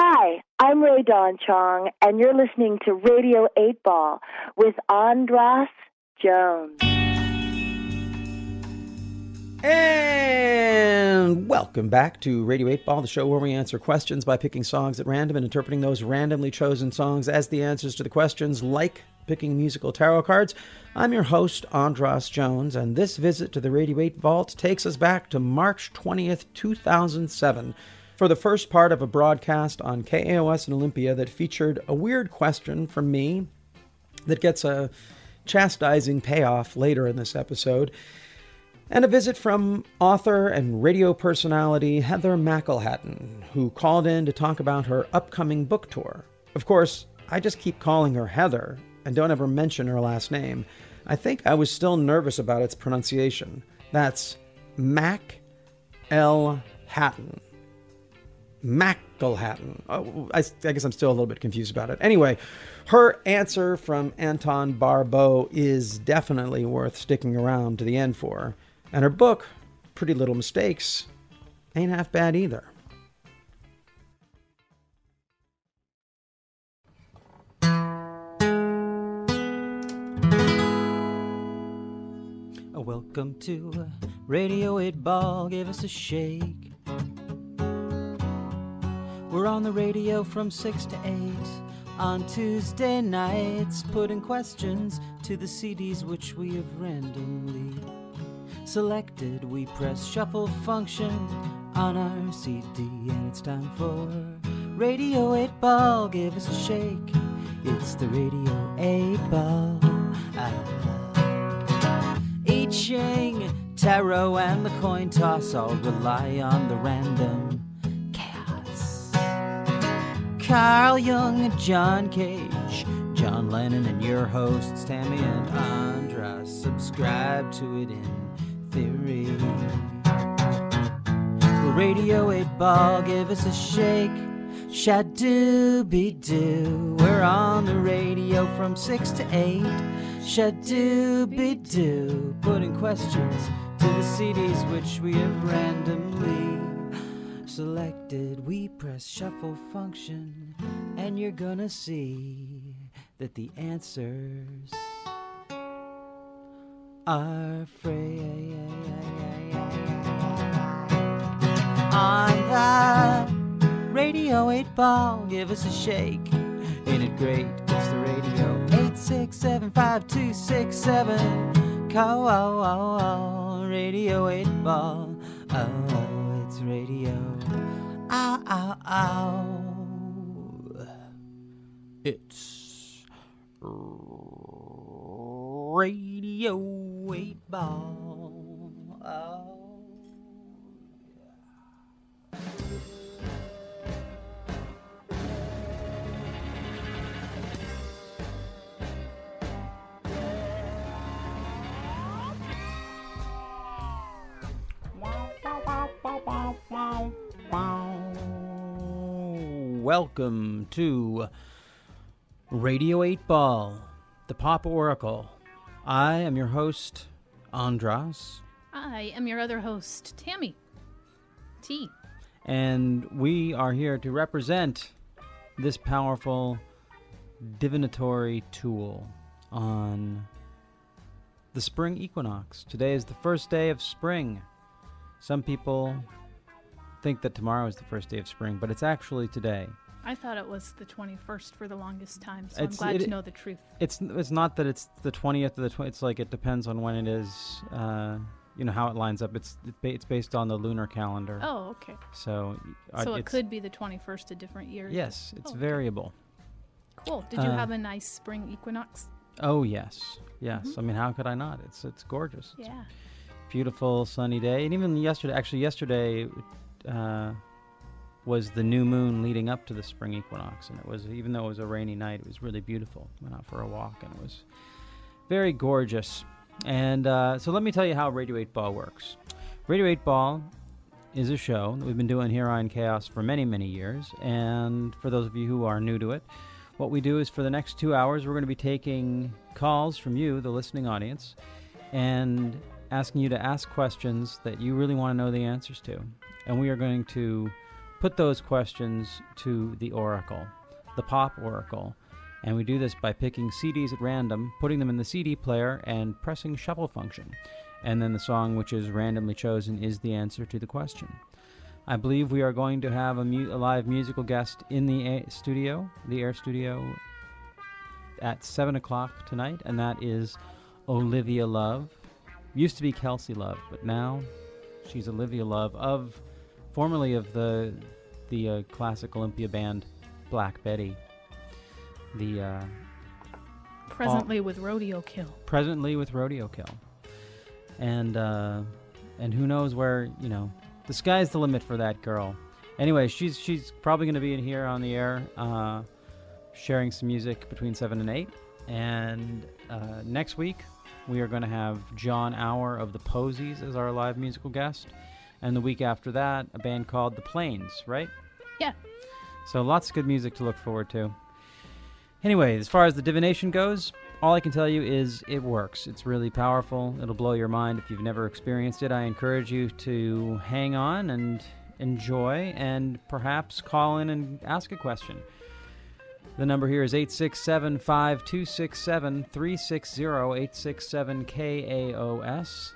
Hi, I'm Rae Dawn Chong, and you're listening to Radio 8 Ball with Andras Jones. And welcome back to Radio 8 Ball, the show where we answer questions by picking songs at random and interpreting those randomly chosen songs as the answers to the questions, like picking musical tarot cards. I'm your host, Andras Jones, and this visit to the Radio 8 Vault takes us back to March 20th, 2007, for the first part of a broadcast on KAOS and Olympia that featured a weird question from me that gets a chastising payoff later in this episode and a visit from author and radio personality Heather McElhatton, who called in to talk about her upcoming book tour. Of course, I just keep calling her Heather and don't ever mention her last name. I think I was still nervous about its pronunciation. That's Mac L. Hatton. McElhatton. Oh, I, I, guess I'm still a little bit confused about it. Anyway, her answer from Anton Barbeau is definitely worth sticking around to the end for. And her book, Pretty Little Mistakes, ain't half bad either. Welcome to Radio 8 Ball, give us a shake. We're on the radio from 6 to 8 on Tuesday nights, putting questions to the CDs which we have randomly selected, we press shuffle function on our CD, and it's time for Radio 8 Ball. Give us a shake. It's the Radio 8 Ball. Ah. I Ching, tarot, and the coin toss all rely on the random. Carl Jung, and John Cage, John Lennon, and your hosts, Tammy and Andras. Subscribe to it in theory. Radio 8 Ball, give us a shake. Shadooby doo. We're on the radio from 6 to 8. Shadooby doo. Putting questions to the CDs which we have randomly selected. We press shuffle function, and you're gonna see that the answers are free. On the Radio 8 Ball, give us a shake. Ain't it great? It's the radio. 8675267. Call Radio 8 Ball. Oh, oh it's radio. Ow, ow, ow. It's Radio 8 Ball. Oh. Welcome to Radio 8 Ball, the Pop Oracle. I am your host, Andras. I am your other host, Tammy. T. And we are here to represent this powerful divinatory tool on the spring equinox. Today is the first day of spring. Some people think that tomorrow is the first day of spring, but it's actually today. I thought it was the 21st for the longest time, so it's, I'm glad it, to know the truth. It's it's not that it's the 20th or the 20th. It's like it depends on when it is. Uh, you know how it lines up. It's it's based on the lunar calendar. Oh, okay. So uh, so it could be the 21st a different year. Yes, it's oh, variable. Cool. Did you uh, have a nice spring equinox? Oh yes, yes. Mm-hmm. I mean, how could I not? It's it's gorgeous. Yeah. It's beautiful sunny day, and even yesterday. Actually, yesterday uh, was the new moon leading up to the spring equinox, and it was even though it was a rainy night, it was really beautiful. Went out for a walk, and it was very gorgeous. And uh, so let me tell you how Radio 8 Ball works. Radio 8 Ball is a show that we've been doing here on KAOS for many, many years. And for those of you who are new to it, what we do is for the next two hours, we're going to be taking calls from you, the listening audience, and asking you to ask questions that you really want to know the answers to. And we are going to put those questions to the Oracle, the Pop Oracle. And we do this by picking CDs at random, putting them in the CD player, and pressing shuffle function. And then the song which is randomly chosen is the answer to the question. I believe we are going to have a, mu- a live musical guest in the a- studio, the Air Studio, at 7 o'clock tonight, and that is Olivia Love. Used to be Kelsey Love, but now she's Olivia Love of formerly of the the uh, classic Olympia band Black Betty. The uh, presently all, with Rodeo Kill. Presently with Rodeo Kill, and uh, and who knows where you know the sky's the limit for that girl. Anyway, she's she's probably going to be in here on the air, uh, sharing some music between seven and eight. And uh, next week we are going to have Jon Auer of the Posies as our live musical guest. And the week after that, a band called The Plains, right? Yeah. So lots of good music to look forward to. Anyway, as far as the divination goes, all I can tell you is it works. It's really powerful. It'll blow your mind if you've never experienced it. I encourage you to hang on and enjoy and perhaps call in and ask a question. The number here is 867 5267 360 867 KAOS.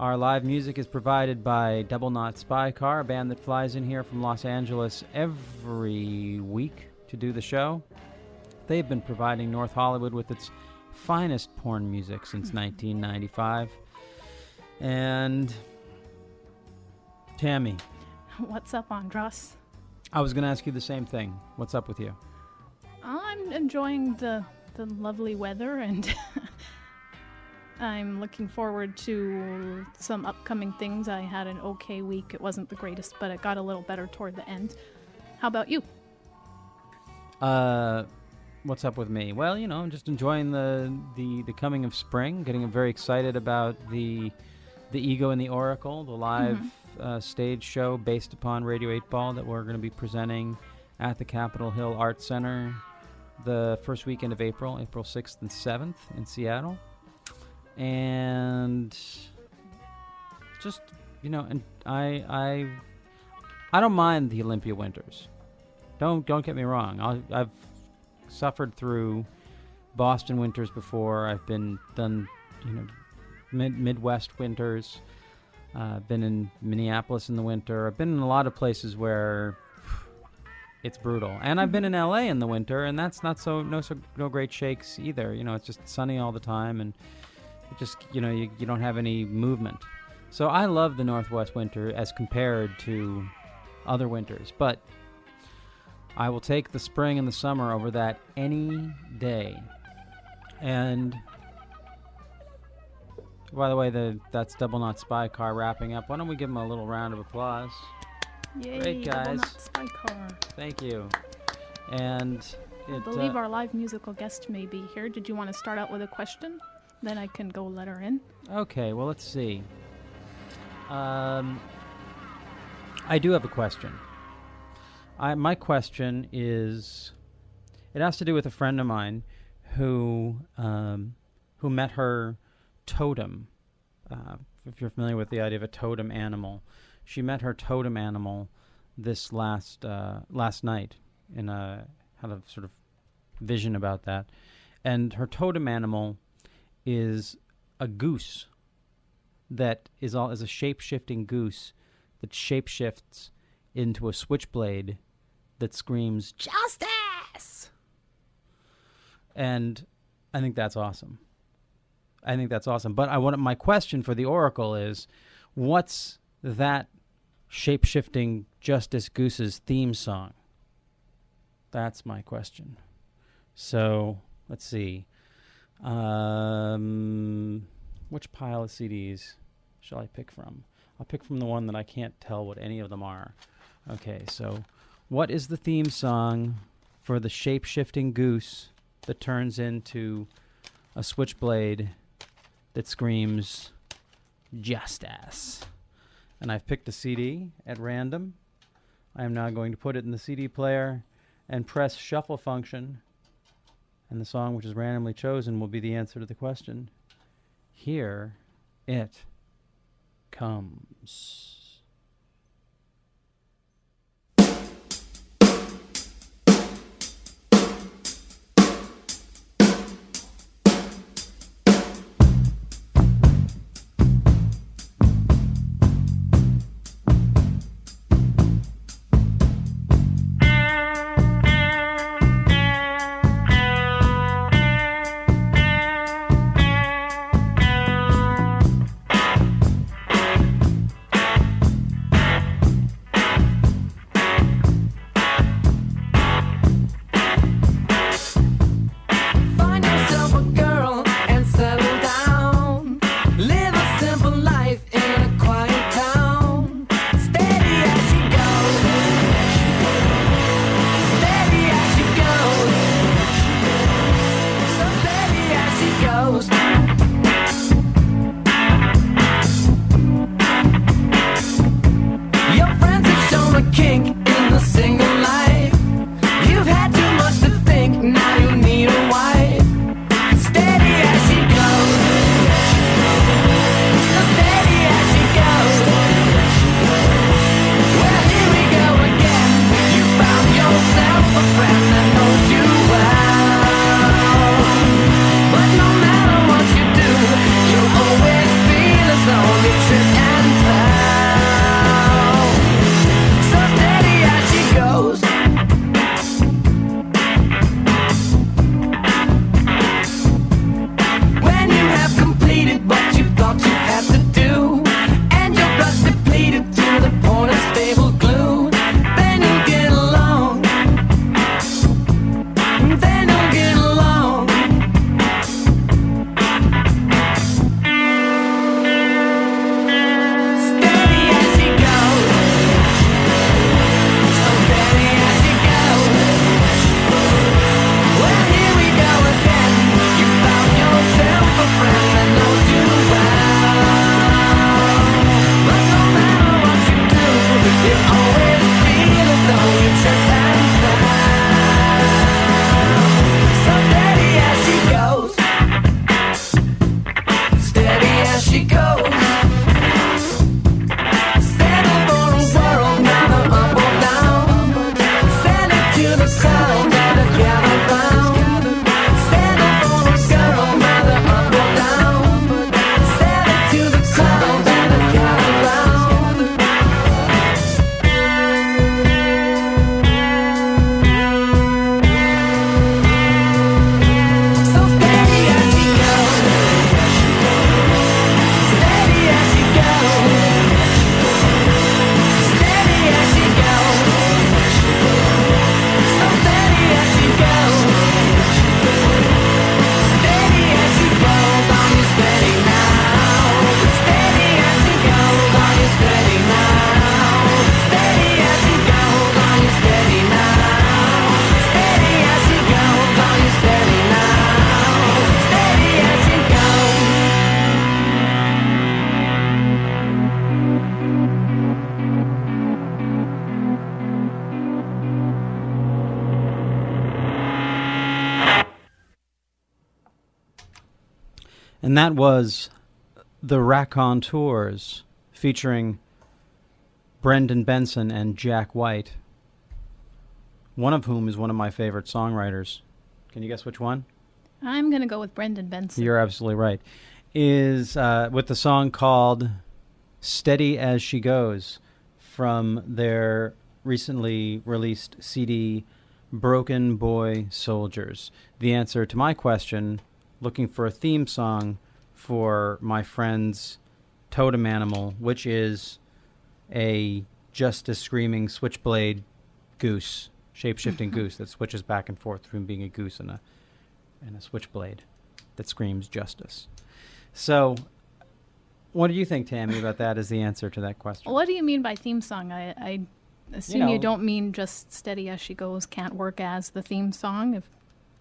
Our live music is provided by Double Naught Spy Car, a band that flies in here from Los Angeles every week to do the show. They've been providing North Hollywood with its finest porn music since 1995. And Tammy. What's up, Andras? I was going to ask you the same thing. What's up with you? I'm enjoying the the lovely weather and I'm looking forward to some upcoming things. I had an okay week. It wasn't the greatest, but it got a little better toward the end. How about you? Uh what's up with me? Well, you know, I'm just enjoying the the the coming of spring, getting very excited about the the Ego and the Oracle, the live mm-hmm. uh, stage show based upon Radio 8 Ball that we're going to be presenting at the Capitol Hill Art Center the first weekend of April, April 6th and 7th in Seattle. And just, you know, and I I I don't mind the Olympia winters. Don't don't get me wrong. i have suffered through Boston winters before. I've been done, you know, mid Midwest winters. Uh, been in Minneapolis in the winter. I've been in a lot of places where it's brutal. And I've been in LA in the winter, and that's not so no so no great shakes either. You know, it's just sunny all the time, and it just you know you, you don't have any movement. So I love the Northwest winter as compared to other winters, but I will take the spring and the summer over that any day. And by the way, the that's Double Naught Spy Car wrapping up. Why don't we give them a little round of applause? Yay, Great guys. Spy Car. Thank you. And it, I believe uh, our live musical guest may be here. Did you want to start out with a question? Then I can go let her in. Okay, well, let's see. Um, I do have a question. I, my question is it has to do with a friend of mine who um, who met her totem. Uh, if you're familiar with the idea of a totem animal, she met her totem animal this last uh, last night in a had a sort of vision about that, and her totem animal is a goose that is all is a shape shifting goose that shape shifts into a switchblade that screams justice. And I think that's awesome. I think that's awesome. But I want my question for the oracle is, what's that shape shifting Justice Goose's theme song? That's my question. So let's see. Um, which pile of CDs shall I pick from? I'll pick from the one that I can't tell what any of them are. Okay, so what is the theme song for the shape shifting goose that turns into a switchblade that screams justice? And I've picked a CD at random. I am now going to put it in the CD player and press shuffle function and the song which is randomly chosen will be the answer to the question. Here it comes. That was the Raconteurs featuring Brendan Benson and Jack White, one of whom is one of my favorite songwriters. Can you guess which one? I'm going to go with Brendan Benson. You're absolutely right. Is uh, with the song called Steady as She Goes from their recently released CD Broken Boy Soldiers. The answer to my question looking for a theme song for my friend's totem animal, which is a just a screaming switchblade goose, shape shifting goose that switches back and forth between being a goose and a and a switchblade that screams justice. So, what do you think, Tammy, about that as the answer to that question? What do you mean by theme song? I, I assume you, know- don't mean just "Steady as She Goes" can't work as the theme song. If,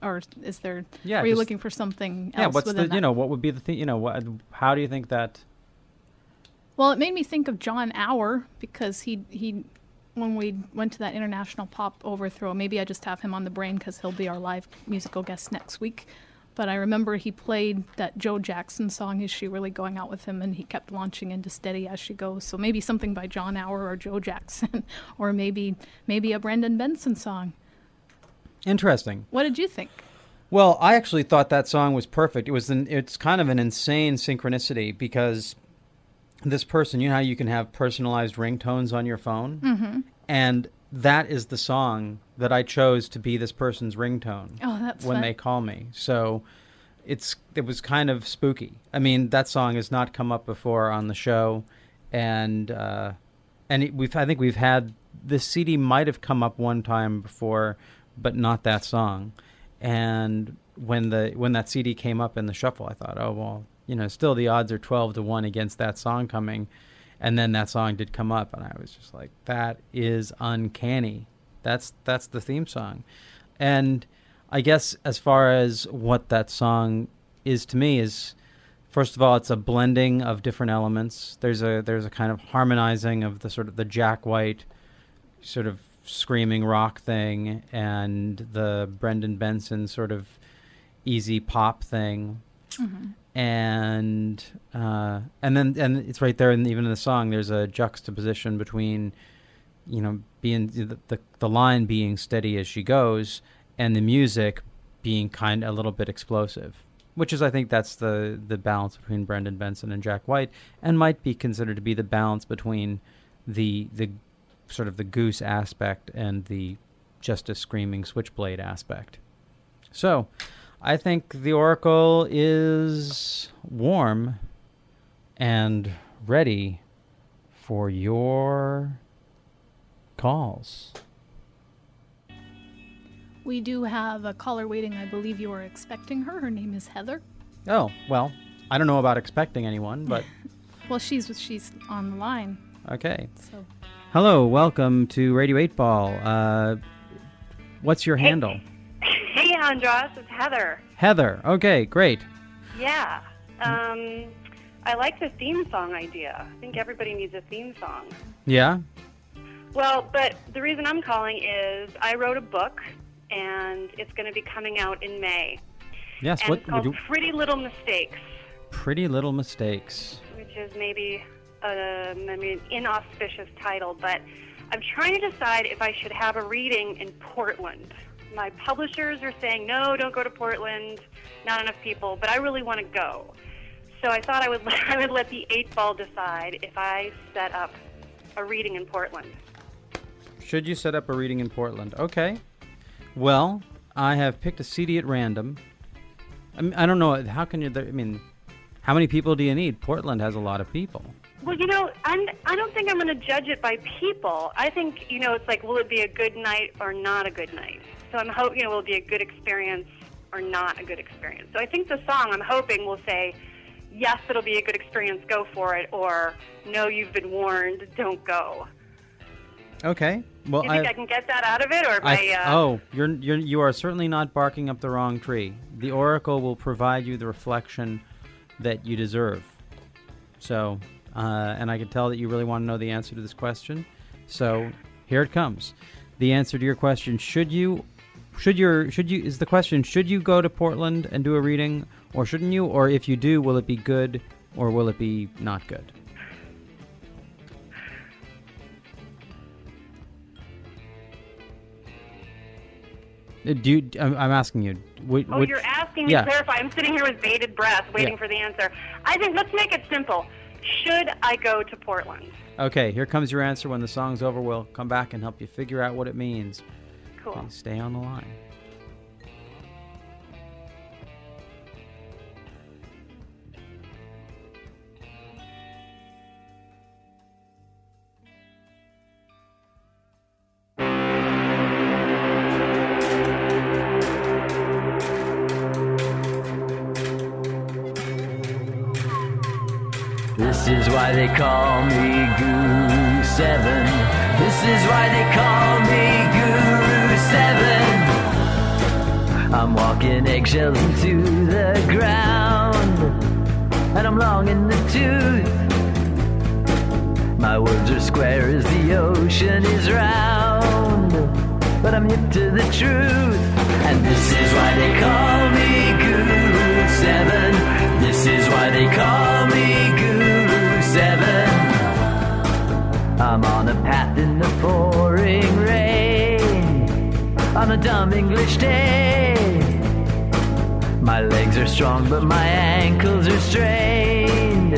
or is there? Yeah, Are you looking for something else yeah, what's the that? you know what would be the thing? You know, what? How do you think that? Well, it made me think of Jon Auer because he he when we went to that international pop overthrow. Maybe I just have him on the brain because he'll be our live musical guest next week. But I remember he played that Joe Jackson song, "Is She Really Going Out with Him?" and he kept launching into "Steady as She Goes." So maybe something by Jon Auer or Joe Jackson, or maybe maybe a Brendan Benson song. Interesting. What did you think? Well, I actually thought that song was perfect. It was an, it's kind of an insane synchronicity because this person, you know how you can have personalized ringtones on your phone, mm-hmm. and that is the song that I chose to be this person's ringtone Oh, that's when fun. they call me. So it's it was kind of spooky. I mean, that song has not come up before on the show, and uh, and it, we've I think we've had this CD might have come up one time before, but not that song. And when the when that CD came up in the shuffle, I thought, oh well, you know, still the odds are twelve to one against that song coming. And then that song did come up, and I was just like, that is uncanny. That's that's the theme song, and I guess as far as what that song is to me is first of all it's a blending of different elements there's a there's a kind of harmonizing of the sort of the jack white sort of screaming rock thing and the brendan benson sort of easy pop thing. And uh, and then and it's right there and even in the song there's a juxtaposition between you know being the, the the line being steady as she goes and the music being kind a little bit explosive which is I think that's the the balance between Brendan Benson and Jack White and might be considered to be the balance between the the sort of the goose aspect and the just a screaming switchblade aspect so I think the oracle is warm and ready for your calls. We do have a caller waiting. I believe you are expecting her. Her name is Heather. Oh, well, I don't know about expecting anyone, but Well, she's she's on the line. okay. So Hello, welcome to Radio 8 Ball. Uh, what's your handle? Hey, Andras, it's Heather. Heather. Okay, great. Yeah. Um, I like the theme song idea. I think everybody needs a theme song. Yeah? Well, but the reason I'm calling is I wrote a book, and it's going to be coming out in May. Yes, And what it's called you Pretty Little Mistakes, Pretty Little Mistakes. which is maybe a, I mean, inauspicious title, but I'm trying to decide if I should have a reading in Portland. My publishers are saying, no, don't go to Portland, not enough people, but I really want to go. So I thought I would, I would let the eight ball decide if I set up a reading in Portland. Should you set up a reading in Portland? Okay. Well, I have picked a CD at random. I, mean, I don't know. How can you? I mean, how many people do you need? Portland has a lot of people. Well, you know, I'm, I don't think I'm going to judge it by people. I think, you know, it's like, will it be a good night or not a good night? So I'm hoping, you know, will it be a good experience or not a good experience? So I think the song, I'm hoping, will say, yes, it'll be a good experience, go for it, or no, you've been warned, don't go. Okay. Well, you think I, I, can get that out of it, or I, uh, oh, you're you're you are certainly not barking up the wrong tree. The oracle will provide you the reflection that you deserve. So, uh, and I can tell that you really want to know the answer to this question. So, here it comes. The answer to your question: Should you, should your, should you is the question: Should you go to Portland and do a reading, or shouldn't you? Or if you do, will it be good or will it be not good? Uh, do you, I'm asking you. wh- Oh, you're asking me yeah. to clarify. I'm sitting here with bated breath, waiting Yeah. for the answer. I think let's make it simple. Should I go to Portland? Okay, here comes your answer. When the song's over, we'll come back and help you figure out what it means. Cool. Okay, stay on the line. This is why they call me Guru Seven. This is why they call me Guru Seven. I'm walking eggshells into the ground, and I'm long in the tooth. My words are square as the ocean is round, but I'm hip to the truth. And this is why they call me Guru Seven. This is why they call a path in the pouring rain on a dumb English day. My legs are strong, but my ankles are strained.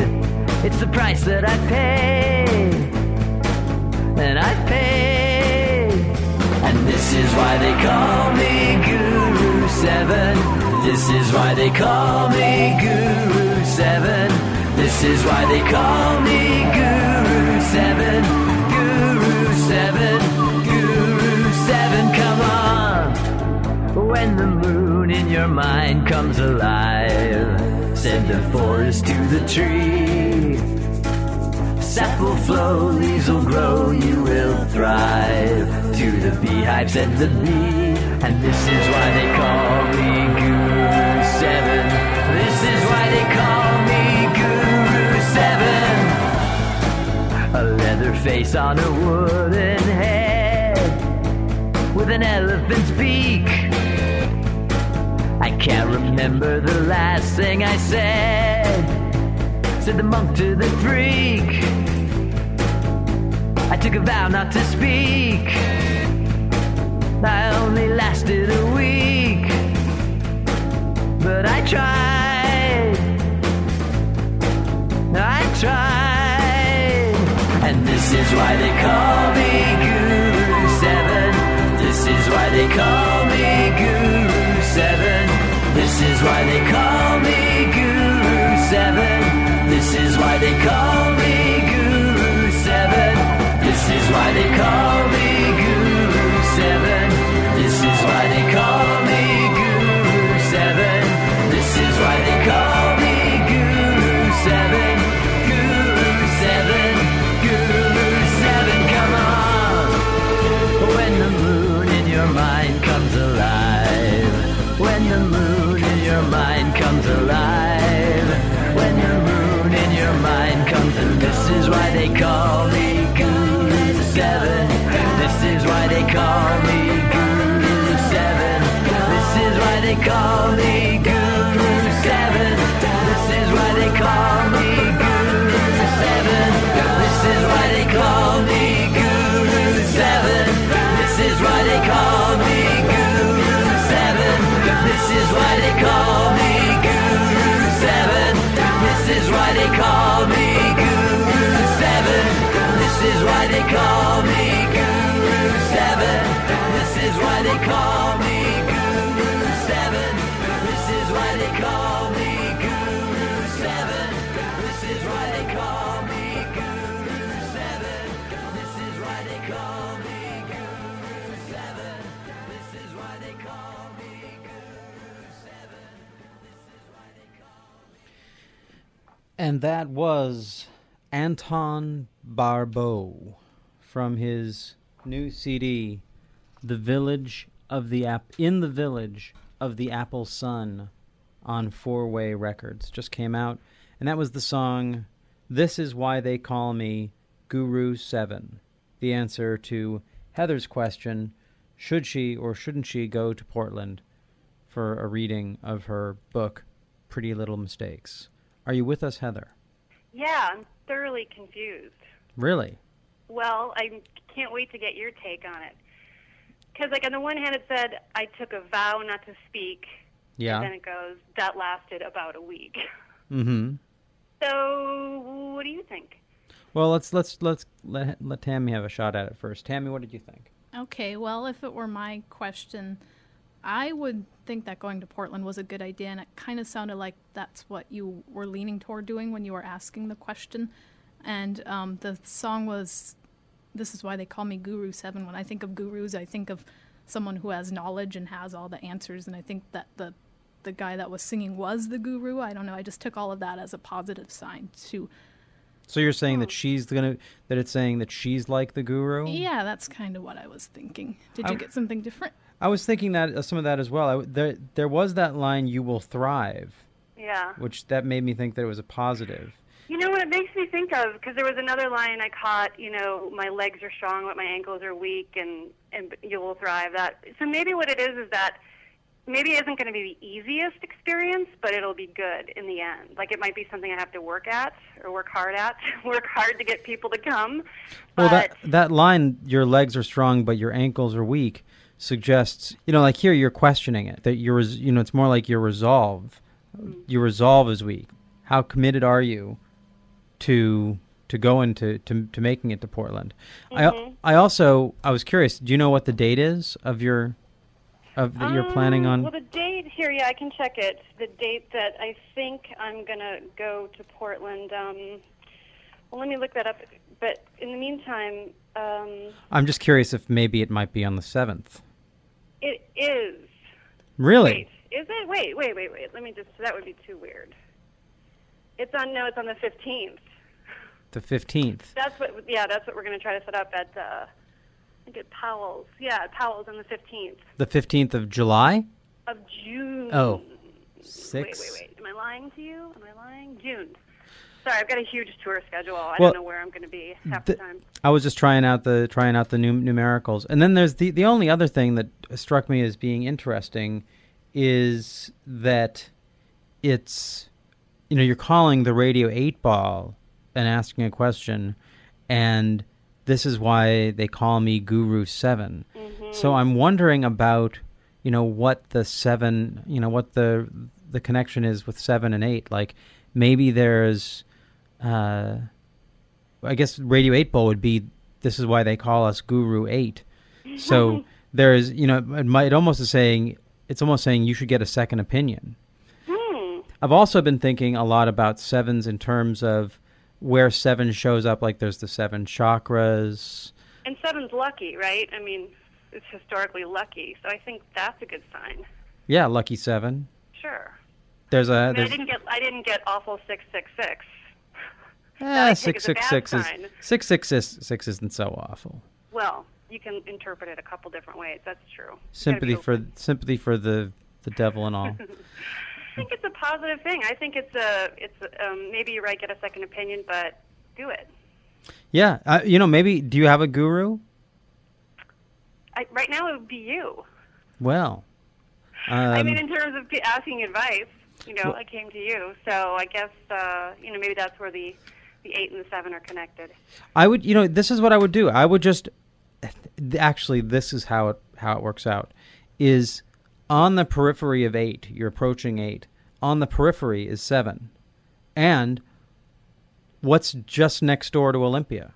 It's the price that I pay, and I pay. And this is why they call me Guru Seven. This is why they call me Guru Seven. This is why they call me Guru Seven. When the moon in your mind comes alive, send the forest to the tree. Sap will flow, leaves will grow, you will thrive. To the beehives and the bee, and this is why they call me Guru Seven. This is why they call me Guru Seven. A leather face on a wooden head with an elephant's beak. I can't remember the last thing I said. Said the monk to the freak. I took a vow not to speak. I only lasted a week. But I tried. I tried. And this is why they call me Guru Seven. This is why they call. This is why they call me Guru Seven. This is why they call and this is why they call And that was Anton Barbeau from his new CD, "The Village of the App in the Village of the Apple Sun" on Four Way Records. Just came out, and that was the song "This Is Why They Call Me Guru Seven. The answer to Heather's question: Should she or shouldn't she go to Portland for a reading of her book Pretty Little Mistakes. Are you with us, Heather? Yeah, I'm thoroughly confused. Really? Well, I can't wait to get your take on it. Because, like, on the one hand, it said, I took a vow not to speak. Yeah. And then it goes, that lasted about a week. Mm-hmm. So, what do you think? Well, let's let's let's let let Tammy have a shot at it first. Tammy, what did you think? Okay, well, if it were my question, I would think that going to Portland was a good idea, and it kind of sounded like that's what you were leaning toward doing when you were asking the question. And um, the song was, "This is why they call me Guru Seven." When I think of gurus, I think of someone who has knowledge and has all the answers, and I think that the the guy that was singing was the guru. I don't know. I just took all of that as a positive sign to So you're saying Oh. that she's gonna that it's saying that she's like the guru? Yeah, that's kind of what I was thinking. Did you I- get something different? I was thinking that uh, some of that as well. I there there was that line "You will thrive," Yeah. which that made me think that it was a positive. You know what it makes me think of? Because there was another line I caught. You know, my legs are strong, but my ankles are weak, and and you will thrive. That so maybe what it is is that maybe it isn't going to be the easiest experience, but it'll be good in the end. Like it might be something I have to work at or work hard at, work hard to get people to come. Well, that that line "Your legs are strong, but your ankles are weak" suggests you know, like here you're questioning it that you're you know it's more like your resolve. Your resolve is weak. How committed are you to to go into to to making it to Portland? I I also I was curious. Do you know what the date is of your of that you're planning Um, on? Well, the date here, yeah, I can check it. The date that I think I'm gonna go to Portland. Um, well, let me look that up. But in the meantime, um, I'm just curious if maybe it might be on the seventh. It is. Really? Wait, is it? Wait, wait, wait, wait. Let me just. That would be too weird. It's on. No, it's on the 15th. The fifteenth. That's what. Yeah, that's what we're gonna try to set up at. Uh, I think at Powell's. Yeah, at Powell's on the 15th The fifteenth of July. of June. Oh, Wait, wait, wait. Am I lying to you? Am I lying? June. Sorry, I've got a huge tour schedule. I Well, don't know where I'm going to be half the, the- time. I was just trying out the trying out the num- numericals, and then there's the the only other thing that struck me as being interesting is that it's you know you're calling the radio eight ball and asking a question, and this is why they call me Guru 7 mm-hmm. So I'm wondering about you know what the seven you know what the the connection is with seven and eight. Like maybe there's uh, I guess Radio 8 Ball would be this is why they call us Guru 8. So there's, you know, it might almost is saying, it's almost saying you should get a second opinion. Hmm. I've also been thinking a lot about sevens in terms of where seven shows up, like there's the seven chakras. And seven's lucky, right? I mean, it's historically lucky, so I think that's a good sign. Yeah, lucky seven. Sure. There's a, I, mean, I didn't get. I didn't get awful six six six. I six a six six is six six is six isn't so awful. Well, you can interpret it a couple different ways. That's true. Sympathy for sympathy for the the devil and all. I think it's a positive thing. I think it's a. It's um, maybe you're right. Get a second opinion, but do it. yeah, uh, you know, maybe do you have a guru? I, right now, it would be you. Well, um, I mean, in terms of asking advice, you know, Well- I came to you. So I guess, uh, you know, maybe that's where the, the eight and the seven are connected. I would, you know, this is what I would do. I would just, actually, this is how it how it works out. Is on the periphery of eight, you're approaching eight. On the periphery is seven, and what's just next door to Olympia?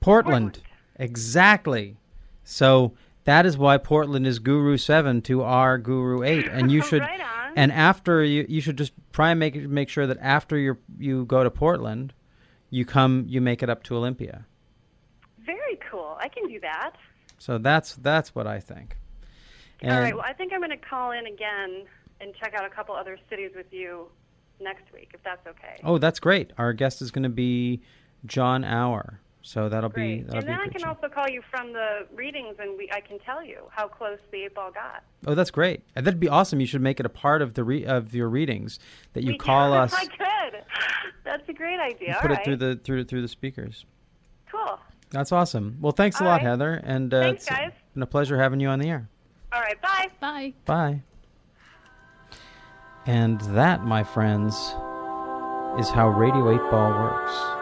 Portland. Portland. Exactly. So that is why Portland is Guru Seven to our Guru Eight, and you should. Right. And after you, you should just try and make make sure that after you you go to Portland, you come you make it up to Olympia. Very cool. I can do that. So that's that's what I think. All And- right. Well, I think I'm going to call in again and check out a couple other cities with you next week, if that's okay. oh, that's great. Our guest is going to be Jon Auer. So that'll be that'll And be then a I good can show. also call you from the readings, and we I can tell you how close the eight ball got. Oh, that's great. And That'd be awesome. You should make it a part of the re- of your readings that you We- call us. I could. That's a great idea. All put right. it through the through through the speakers. Cool. That's awesome. Well, thanks a lot, right. Heather, and uh, Thanks, it's guys. been a pleasure having you on the air. All right. Bye. Bye. Bye. And that, my friends, is how Radio 8 Ball works.